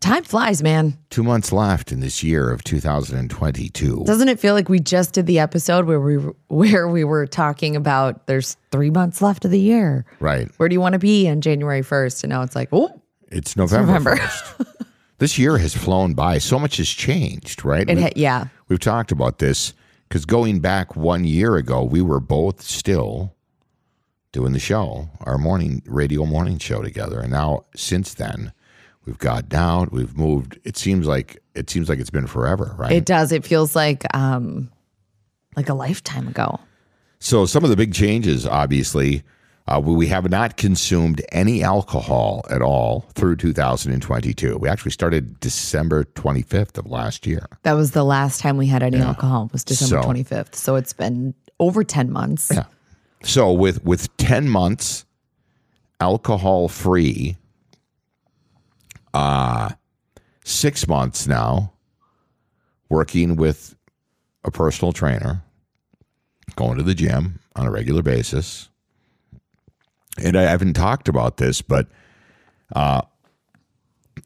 Time flies, man. Two months left in this year of 2022. Doesn't it feel like we just did the episode where we where we were talking about there's three months left of the year? Right. Where do you want to be on January 1st? And now it's like, oh, It's November, November. 1st. this year has flown by. So much has changed, right? it We- ha- yeah. We've talked about this because going back one year ago, we were both still doing the show, our morning radio morning show together. And now, since then, we've got down, we've moved. It seems like it seems like it's been forever, right? It does. It feels like um like a lifetime ago. so, some of the big changes, obviously, uh, we have not consumed any alcohol at all through 2022. We actually started December 25th of last year. That was the last time we had any alcohol was December So- 25th. So it's been over 10 months. Yeah. So with with ten months alcohol free, uh six months now working with a personal trainer, going to the gym on a regular basis. And I haven't talked about this, but uh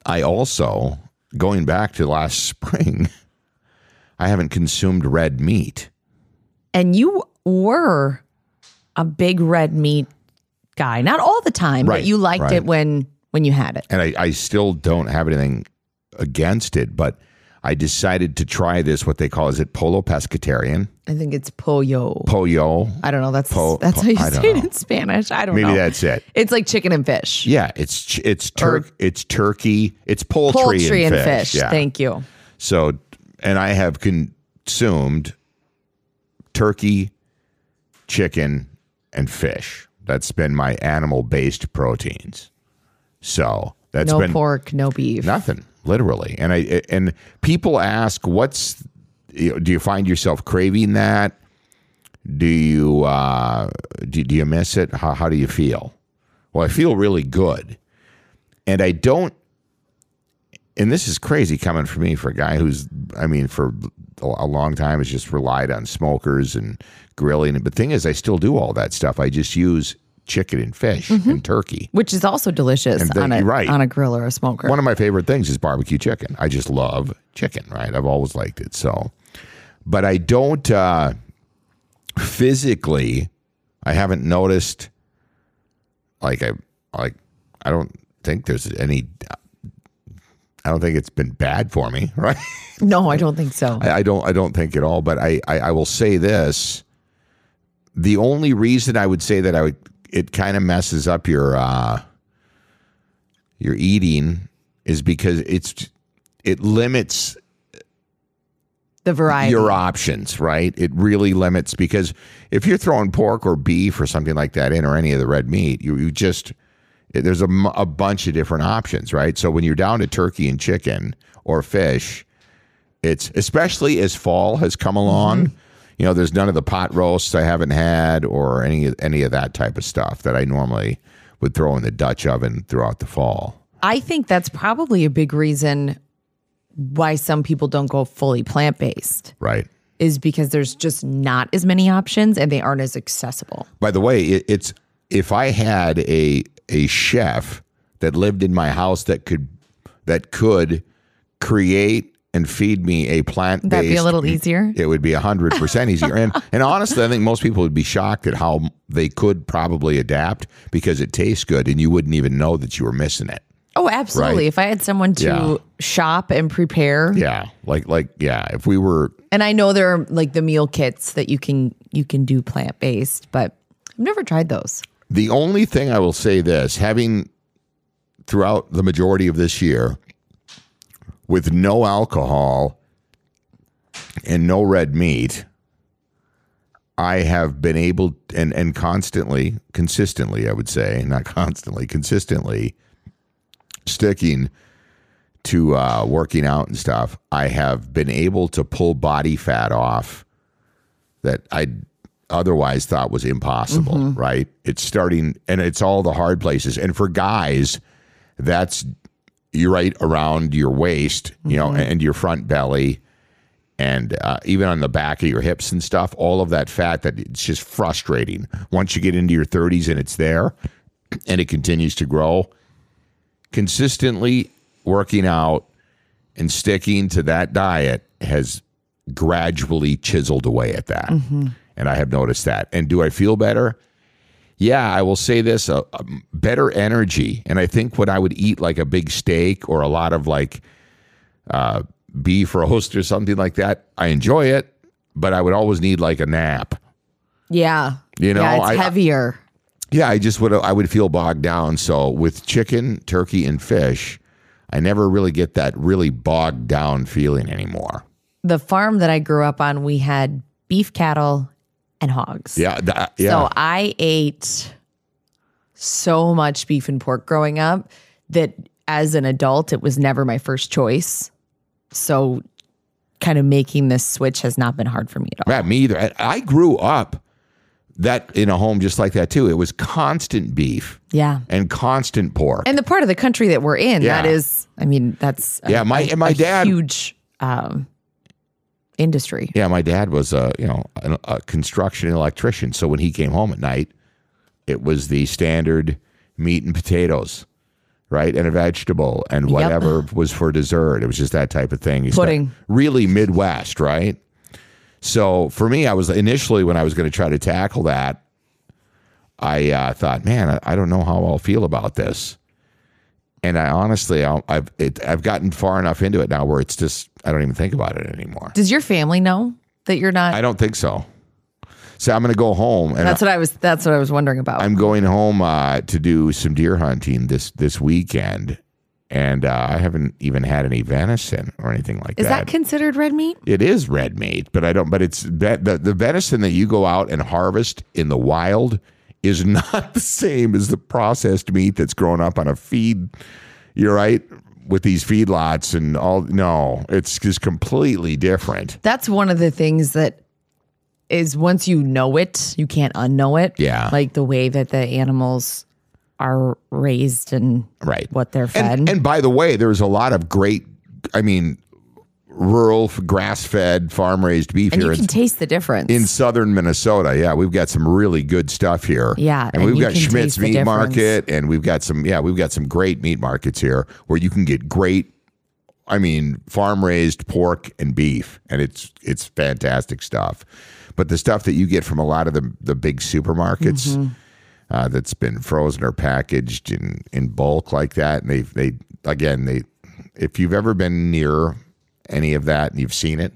I also going back to last spring, I haven't consumed red meat. And you were a big red meat guy. Not all the time, Right, but you liked right. it when when you had it. and I, I still don't have anything against it, but I decided to try this. What they call is it polo pescatarian, I think it's pollo. pollo. I don't know. That's Po- that's po- how you I say it know. in Spanish. I don't Maybe know. Maybe that's it. It's like chicken and fish. Yeah, it's it's turk it's turkey, it's poultry, Poultry and, and fish. fish. Yeah. Thank you. So, and I have consumed turkey, chicken, and fish. That's been my animal based proteins. So that's no been pork, no beef. Nothing, literally. And I and people ask, "What's? You know, do you find yourself craving that? Do you uh, do, do you miss it? How how do you feel?" Well, I feel really good, and I don't. And this is crazy coming from me for a guy who's, I mean, for a long time has just relied on smokers and grilling. But the thing is, I still do all that stuff. I just use chicken and fish and turkey. Which is also delicious on a right. on a grill or a smoker. One of my favorite things is barbecue chicken. I just love chicken, right? I've always liked it. So, but I don't uh, physically. I haven't noticed. Like I like I don't think there's any. I don't think it's been bad for me, right? no, I don't think so. I, I don't. I don't think at all. But I, I, I will say this: the only reason I would say that I would, it kind of messes up your uh, your eating is because it's it limits the variety. your options, right? It really limits because if you're throwing pork or beef or something like that in, or any of the red meat, you, you just there's a bunch of different options, right? So when you're down to turkey and chicken or fish, it's especially as fall has come along. You know, there's none of the pot roasts I haven't had or any any of that type of stuff that I normally would throw in the Dutch oven throughout the fall. I think that's probably a big reason why some people don't go fully plant based Right. is because there's just not as many options and they aren't as accessible. By the way, it, it's if I had a a chef that lived in my house that could that could create and feed me a plant. That'd be a little easier. It would be hundred percent easier. And and honestly, I think most people would be shocked at how they could probably adapt because it tastes good and you wouldn't even know that you were missing it. Oh, absolutely. Right. If I had someone to Yeah. shop and prepare, Yeah, like like yeah, if we were and I know there are like the meal kits that you can you can do plant based, but I've never tried those. The only thing I will say this, having throughout the majority of this year with no alcohol and no red meat, I have been able and and constantly, consistently, I would say, not constantly, consistently sticking to uh, working out and stuff. I have been able to pull body fat off that I otherwise thought was impossible, right? It's starting and it's all the hard places. And for guys, that's you're right around your waist, you know, and your front belly and uh, even on the back of your hips and stuff, all of that fat that it's just frustrating. Once you get into your 30s and it's there and it continues to grow, consistently working out and sticking to that diet has gradually chiseled away at that. And I have noticed that. And do I feel better? Yeah, I will say this uh, um, better energy. And I think when I would eat like a big steak or a lot of like uh, beef roast or something like that, I enjoy it, but I would always need like a nap. Yeah. You know, yeah, it's I- heavier. Yeah, I just would I would feel bogged down. So with chicken, turkey, and fish, I never really get that really bogged down feeling anymore. the farm that I grew up on, we had beef cattle and hogs. Yeah, th- yeah. So I ate so much beef and pork growing up that as an adult, it was never my first choice. So kind of making this switch has not been hard for me at all. Yeah, me either. I, grew up that in a home just like that too. It was constant beef Yeah. and constant pork. And the part of the country that we're in, Yeah. that is, I mean, that's a- Yeah, my- a- and my a dad- huge um, industry. yeah, my dad was a you know a, a construction electrician. So when he came home at night, it was the standard meat and potatoes, right, and a vegetable and whatever was for dessert. It was just that type of thing. Pudding. really Midwest, right? So for me, I was initially when I was going to try to tackle that, I uh, thought, man, I, I don't know how I'll feel about this. And I honestly, I'll, I've it, I've gotten far enough into it now where it's just I don't even think about it anymore. Does your family know that you're not? I don't think so. So I'm going to go home, and that's what I was. That's what I was wondering about. I'm going home uh, to do some deer hunting this this weekend, and uh, I haven't even had any venison or anything like is that. that considered red meat? It is red meat, but I don't. But it's the, the venison that you go out and harvest in the wild is not the same as the processed meat that's grown up on a feed. You're right with these feedlots and all. No, it's just completely different. That's one of the things that is once you know it, you can't unknow it. Yeah. Like the way that the animals are raised and Right. what they're fed. And, and by the way, there's a lot of great. I mean, rural grass fed farm raised beef And here you in, can taste the difference. in southern Minnesota. Yeah, we've got some really good stuff here. Yeah, and, and we've got Schmidt's Meat difference. Market, and we've got some. Yeah, we've got some great meat markets here where you can get great. I mean, farm raised pork and beef, and it's it's fantastic stuff. But the stuff that you get from a lot of the the big supermarkets. Mm-hmm. Uh, that's been frozen or packaged in, in bulk like that, and they they again they if you've ever been near any of that and you've seen it,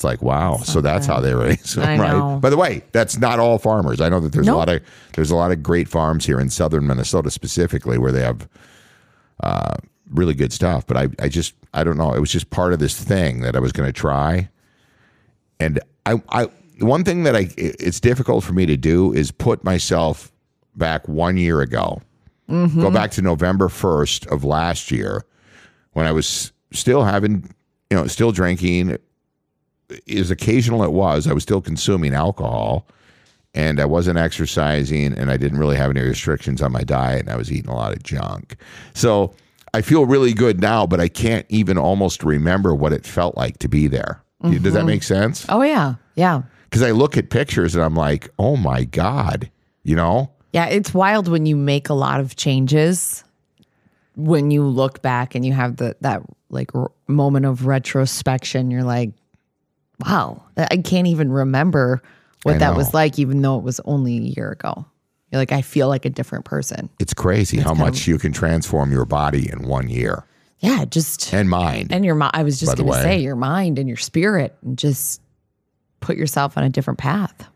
it's like wow. So that's how they raise them, right? know. By the way, that's not all farmers. I know that there's a lot of there's a lot of great farms here in southern Minnesota specifically where they have uh, really good stuff. But I I just I don't know. It was just part of this thing that I was going to try, and I I one thing that I it's difficult for me to do is put myself back one year ago. Go back to November first of last year when I was still having you know still drinking as occasional it was, I was still consuming alcohol and I wasn't exercising and I didn't really have any restrictions on my diet and I was eating a lot of junk. So I feel really good now, but I can't even almost remember what it felt like to be there. Does that mm-hmm. make sense? oh yeah, yeah, Because I look at pictures and I'm like, oh my God, you know? yeah. It's wild when you make a lot of changes. When you look back and you have the that like r- moment of retrospection, you're like, wow, I can't even remember what that was like, even though it was only a year ago. You're like, I feel like a different person. It's crazy how kind of- much you can transform your body in one year Yeah, just and mind. and your mind. I was just the going to way. say your mind and your spirit, and just put yourself on a different path.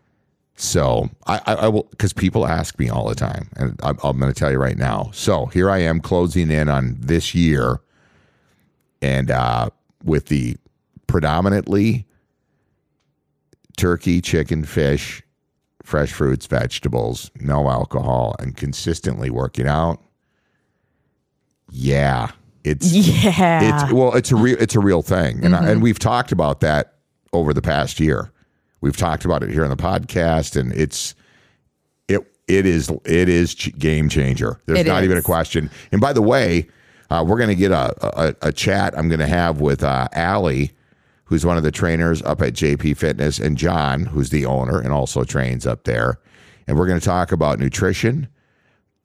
So I, I, I will because people ask me all the time, and I'm, I'm going to tell you right now. So here I am closing in on this year, and uh, with the predominantly turkey, chicken, fish, fresh fruits, vegetables, no alcohol, and consistently working out. Yeah, it's Yeah, it's well, it's a real it's a real thing, and I, and we've talked about that over the past year. We've talked about it here on the podcast, and it's it it is it is game changer. There's It not even a question. And by the way, uh, we're going to get a, a a chat. I'm going to have with uh, Allie, who's one of the trainers up at JP Fitness, and John, who's the owner and also trains up there, and we're going to talk about nutrition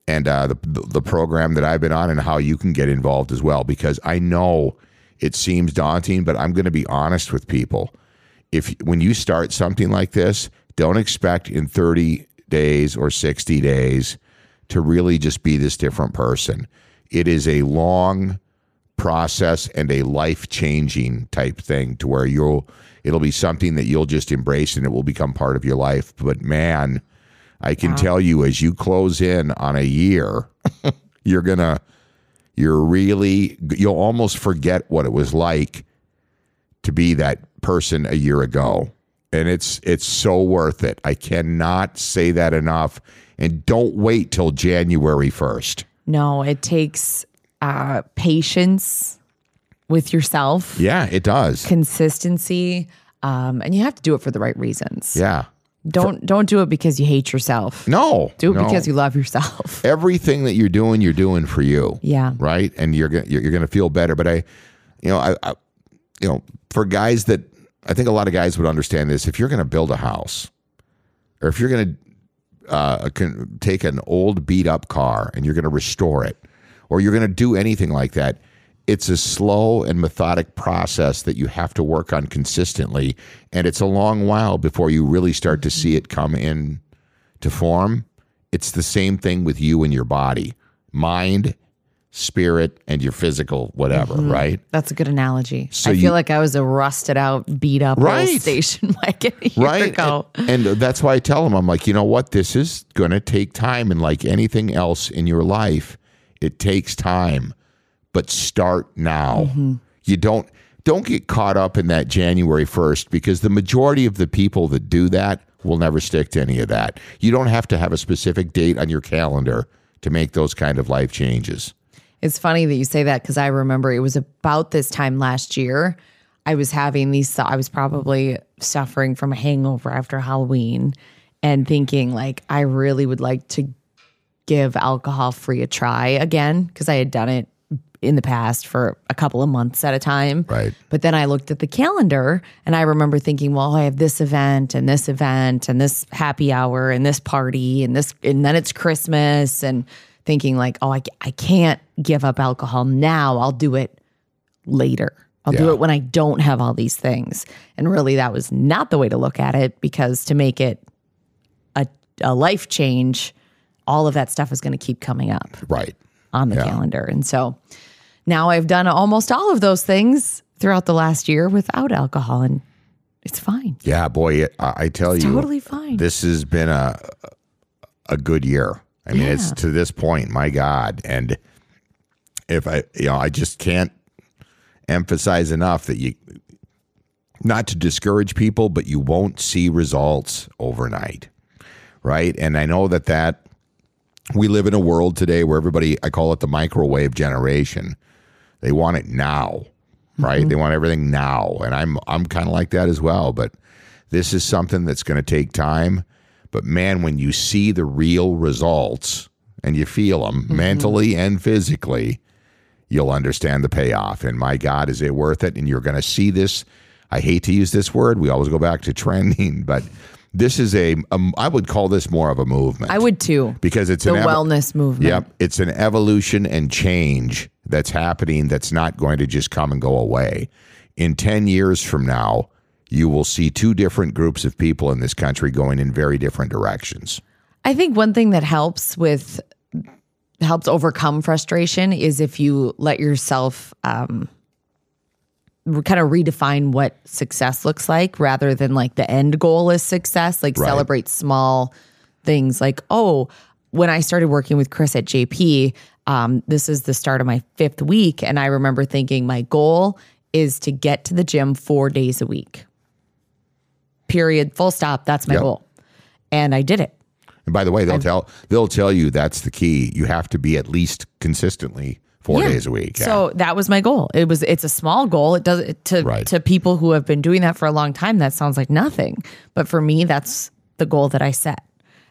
and uh, the the program that I've been on and how you can get involved as well. Because I know it seems daunting, but I'm going to be honest with people. If when you start something like this, don't expect in 30 days or 60 days to really just be this different person. It is a long process and a life changing type thing to where you'll it'll be something that you'll just embrace and it will become part of your life. But man, I can tell you as you close in on a year, you're gonna you're really you'll almost forget what it was like to be that person a year ago. And it's it's so worth it. I cannot say that enough. And don't wait till January 1st. no, it takes uh, patience with yourself, Yeah, it does. consistency, um, and you have to do it for the right reasons. Yeah. Don't don't do it because you hate yourself. No. Do it no. because you love yourself. everything that you're doing, you're doing for you. Yeah. Right. And you're gonna you're, you're gonna feel better. But I, you know, I, I, you know, for guys that I think a lot of guys would understand this. If you're gonna build a house, or if you're gonna uh, take an old beat up car and you're gonna restore it, or you're gonna do anything like that. It's a slow and methodic process that you have to work on consistently, and it's a long while before you really start to see it come in to form. It's the same thing with you and your body, mind, spirit, and your physical whatever, right? That's a good analogy. So I feel you- like I was a rusted out, beat up Right. station wagon a year right? ago. And, and that's why I tell them, I'm like, you know what? This is going to take time. And like anything else in your life, it takes time, but start now. Mm-hmm. You don't. Don't get caught up in that January 1st because the majority of the people that do that will never stick to any of that. You don't have to have a specific date on your calendar to make those kind of life changes. It's funny that you say that because I remember it was about this time last year. I was having these, I was probably suffering from a hangover after Halloween and thinking, like, I really would like to give alcohol free a try again because I had done it in the past for a couple of months at a time. Right. But then I looked at the calendar and I remember thinking, well, I have this event and this event and this happy hour and this party and this, and then it's Christmas and thinking like, oh, I, I can't give up alcohol now. I'll do it later. I'll do it when I don't have all these things. And really, that was not the way to look at it because to make it a, a life change, all of that stuff is going to keep coming up Right. on the Yeah. calendar. And so now I've done almost all of those things throughout the last year without alcohol, and it's fine. Yeah, boy, it, I, I tell you, Totally fine. this has been a a good year. I mean, it's to this point, my God, and if I, you know, I just can't emphasize enough that you, not to discourage people, but you won't see results overnight, right? And I know that that we live in a world today where everybody, I call it the microwave generation. They want it now, right? Mm-hmm. They want everything now, and I'm I'm kind of like that as well. But this is something that's going to take time. But man, when you see the real results and you feel them mentally and physically, you'll understand the payoff. And my God, is it worth it? And you're going to see this. I hate to use this word. We always go back to trending, but this is a, um, would call this more of a movement I would too. because it's The an evo- wellness movement. Yep, it's an evolution and change that's happening that's not going to just come and go away. In 10 years from now, you will see two different groups of people in this country going in very different directions. I think one thing that helps with helps overcome frustration is if you let yourself um, kind of redefine what success looks like rather than like the end goal is success. Like Right. celebrate small things. Like oh, when I started working with Chris at JP, um, this is the start of my fifth week, and I remember thinking my goal is to get to the gym four days a week. Period. Full stop. That's my Yep. goal, and I did it. And by the way, they'll tell they'll tell you that's the key. You have to be at least consistently four Yeah. days a week. Yeah. So that was my goal. It was it's a small goal. It does to Right. to people who have been doing that for a long time that sounds like nothing. But for me that's the goal that I set.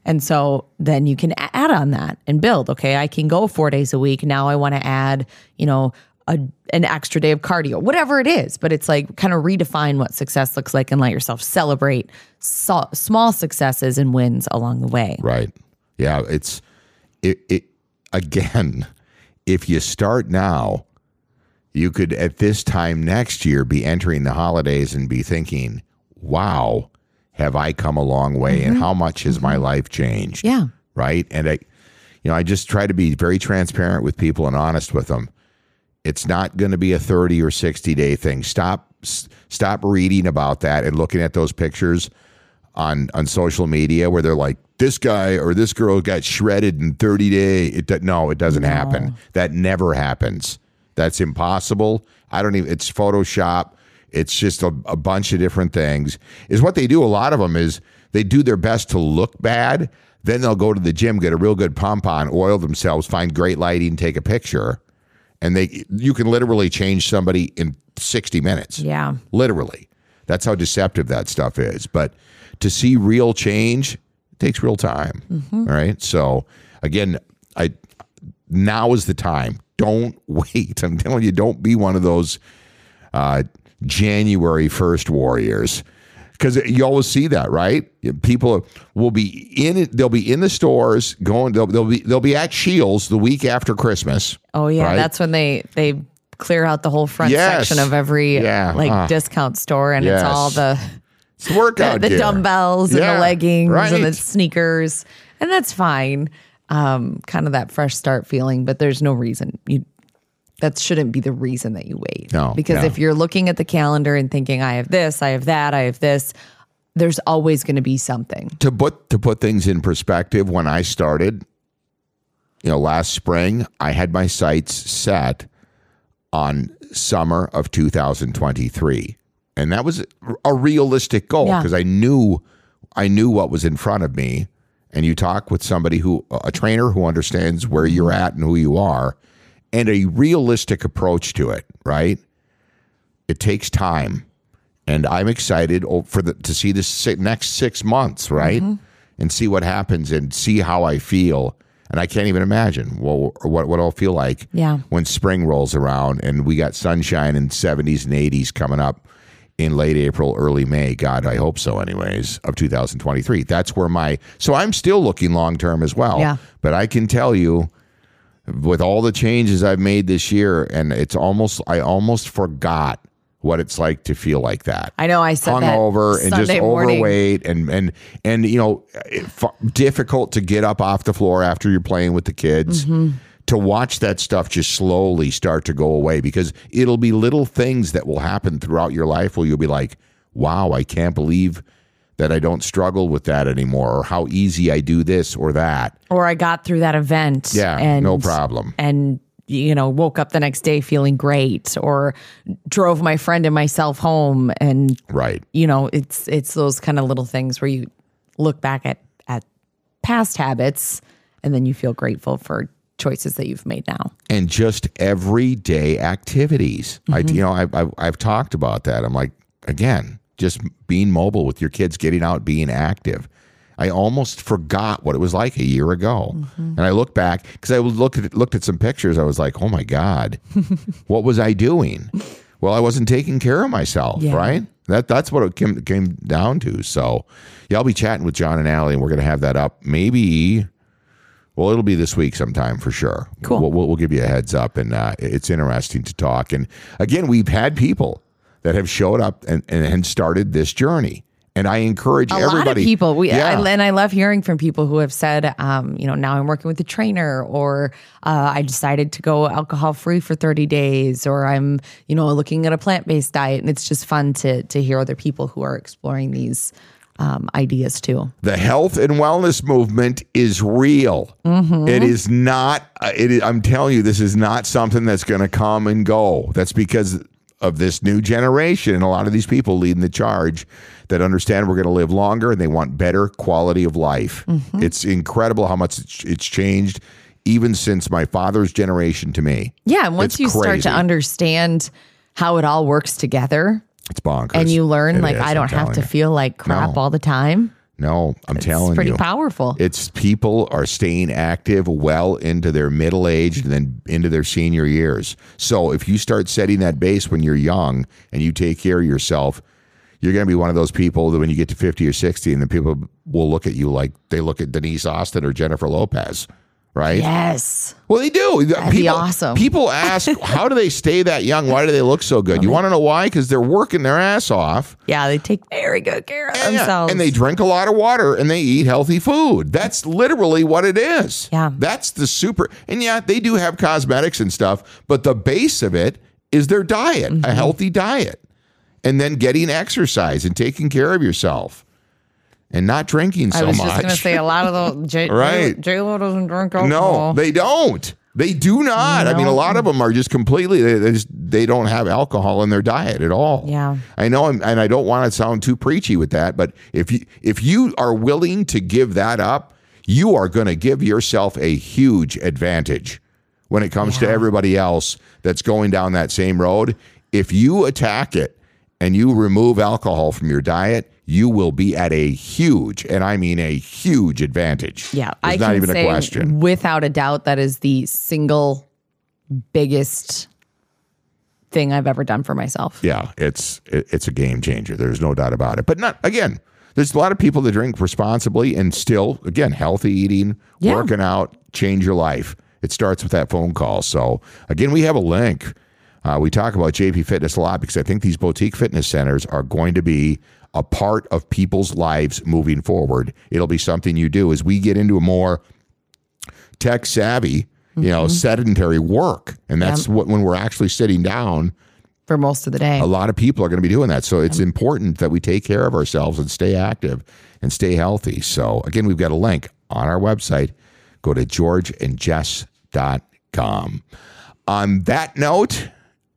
And so then you can add on that and build. Okay, I can go 4 days a week. Now I want to add, you know, a, an extra day of cardio, whatever it is. But it's like kind of redefine what success looks like and let yourself celebrate so, small successes and wins along the way. Right. Yeah. It's it, it again, if you start now, you could at this time next year be entering the holidays and be thinking, wow, have I come a long way and mm-hmm. how much has my mm-hmm. life changed? Yeah. Right. And I, you know, I just try to be very transparent with people and honest with them. It's not going to be a 30 or 60 day thing. Stop stop reading about that and looking at those pictures on on social media where they're like this guy or this girl got shredded in 30 days. It no, it doesn't happen. That never happens. That's impossible. I don't even it's Photoshop. It's just a, a bunch of different things. Is what they do a lot of them is they do their best to look bad, then they'll go to the gym, get a real good pump on, oil themselves, find great lighting, take a picture, and they you can literally change somebody in 60 minutes. Yeah. Literally. That's how deceptive that stuff is. But to see real change it takes real time. All right. So again, I now is the time. Don't wait. I'm telling you, don't be one of those uh, January 1st warriors. Because you always see that, right? People will be in it. They'll be in the stores going. They'll, they'll be they'll be at Shields the week after Christmas. Oh yeah, right? that's when they they clear out the whole front Yes. section of every Yeah. like Ah. discount store, and it's all the It's workout the gear. dumbbells and the leggings and the sneakers, and that's fine. Um, kind of that fresh start feeling, but there's no reason you. That shouldn't be the reason that you wait. No, because yeah. if you're looking at the calendar and thinking, "I have this, I have that, I have this," there's always going to be something. to put to put things in perspective, when I started, you know, last spring, I had my sights set on summer of 2023, and that was a realistic goal Yeah. because I knew I knew what was in front of me. And you talk with somebody who a trainer who understands where you're at and who you are, and a realistic approach to it. Right? It takes time and I'm excited for the to see the next six months, right, mm-hmm. and see what happens and see how I feel. And I can't even imagine well, what what I'll feel like Yeah. when spring rolls around and we got sunshine in 70s and 80s coming up in late April, early May. God, I hope so. Anyways, of 2023. That's where my so I'm still looking long term as well. Yeah. But I can tell you with all the changes I've made this year, and it's almost I almost forgot what it's like to feel like that. I know I said that Hungover and just morning. overweight and and and you know it, f- difficult to get up off the floor after you're playing with the kids. Mm-hmm. To watch that stuff just slowly start to go away because it'll be little things that will happen throughout your life where you'll be like, "Wow, I can't believe that I don't struggle with that anymore," or how easy I do this or that. or I got through that event. Yeah, and, no problem. And you know, woke up the next day feeling great, or drove my friend and myself home, and Right. you know, it's it's those kind of little things where you look back at at past habits, and then you feel grateful for choices that you've made now. and just everyday activities. I, Mm-hmm. you know, I've, I've I've talked about that. I'm like, again, just being mobile with your kids, getting out, being active. I almost forgot what it was like a year ago, Mm-hmm. and I look back because I looked at looked at some pictures. I was like, oh my god, what was I doing? Well, I wasn't taking care of myself, Yeah. right? That that's what it came came down to. So, yeah, I'll be chatting with John and Allie, and we're gonna have that up maybe well, it'll be this week sometime for sure. Cool. We'll, we'll, we'll give you a heads up, and uh, it's interesting to talk. And again, we've had people that have showed up and, and, and started this journey, And I encourage a everybody. lot of people we yeah. I, and i love hearing from people who have said um, you know now i'm working with a trainer or uh, i decided to go alcohol free for 30 days or i'm you know looking at a plant-based diet and it's just fun to to hear other people who are exploring these um, ideas too the health and wellness movement is real. It is not. uh, It is, I'm telling you, this is not something that's going to come and go. That's because of this new generation and a lot of these people leading the charge that understand we're going to live longer and they want better quality of life. Mm-hmm. It's incredible how much it's, it's changed, even since my father's generation to me. yeah and once It's you start to understand how it all works together It's bonkers. and you learn It like is, i I'm don't have to you. feel like crap No. all the time No, I'm telling you. it's pretty powerful It's people are staying active well into their middle age and then into their senior years. So if you start setting that base when you're young and you take care of yourself, you're going to be one of those people that when you get to 50 or 60 and the people will look at you like they look at Denise Austin or Jennifer Lopez, right? yes Well, they do. That'd be awesome. People ask, how do they stay that young? Why do they look so good? You want to know why? Because they're working their ass off. yeah they take very good care of And, themselves and they drink a lot of water and they eat healthy food. That's literally what it is. Yeah. That's the super. And yeah, they do have cosmetics and stuff, but the base of it is their diet, Mm-hmm. a healthy diet. And then getting exercise and taking care of yourself and not drinking so much. I was much. just going to say a lot of the J, Right. J Lo doesn't drink alcohol. No, they don't. They do not. I mean, a lot of them are just completely. They, they just they don't have alcohol in their diet at all. Yeah. I know, I'm, and I don't want to sound too preachy with that, but if you if you are willing to give that up, you are going to give yourself a huge advantage when it comes to everybody else that's going down that same road. If you attack it and you remove alcohol from your diet, you will be at a huge, and I mean a huge advantage. Yeah, There's I not even a question. without a doubt that is the single biggest thing I've ever done for myself. yeah, it's it's a game changer. There's no doubt about it. But not again. There's a lot of people that drink responsibly and still, again, healthy eating, Yeah. working out, change your life. It starts with that phone call. So again, we have a link. Uh, we talk about JP Fitness a lot because I think these boutique fitness centers are going to be a part of people's lives moving forward. It'll be something you do as we get into a more tech savvy, you know, mm-hmm. sedentary work, and that's what when we're actually sitting down For most of the day. a lot of people are going to be doing that. So it's important that we take care of ourselves and stay active and stay healthy. So again, we've got a link on our website. Go to georgeandjess.com. On that note,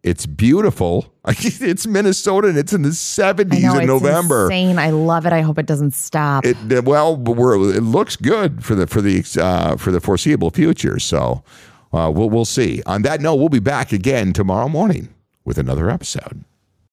it's beautiful. It's Minnesota and it's in the 70s know, in it's November. insane. I love it. I hope it doesn't stop. It well, it looks good for the for the uh, for the foreseeable future. So uh, we'll we'll see. On that note, we'll be back again tomorrow morning with another episode.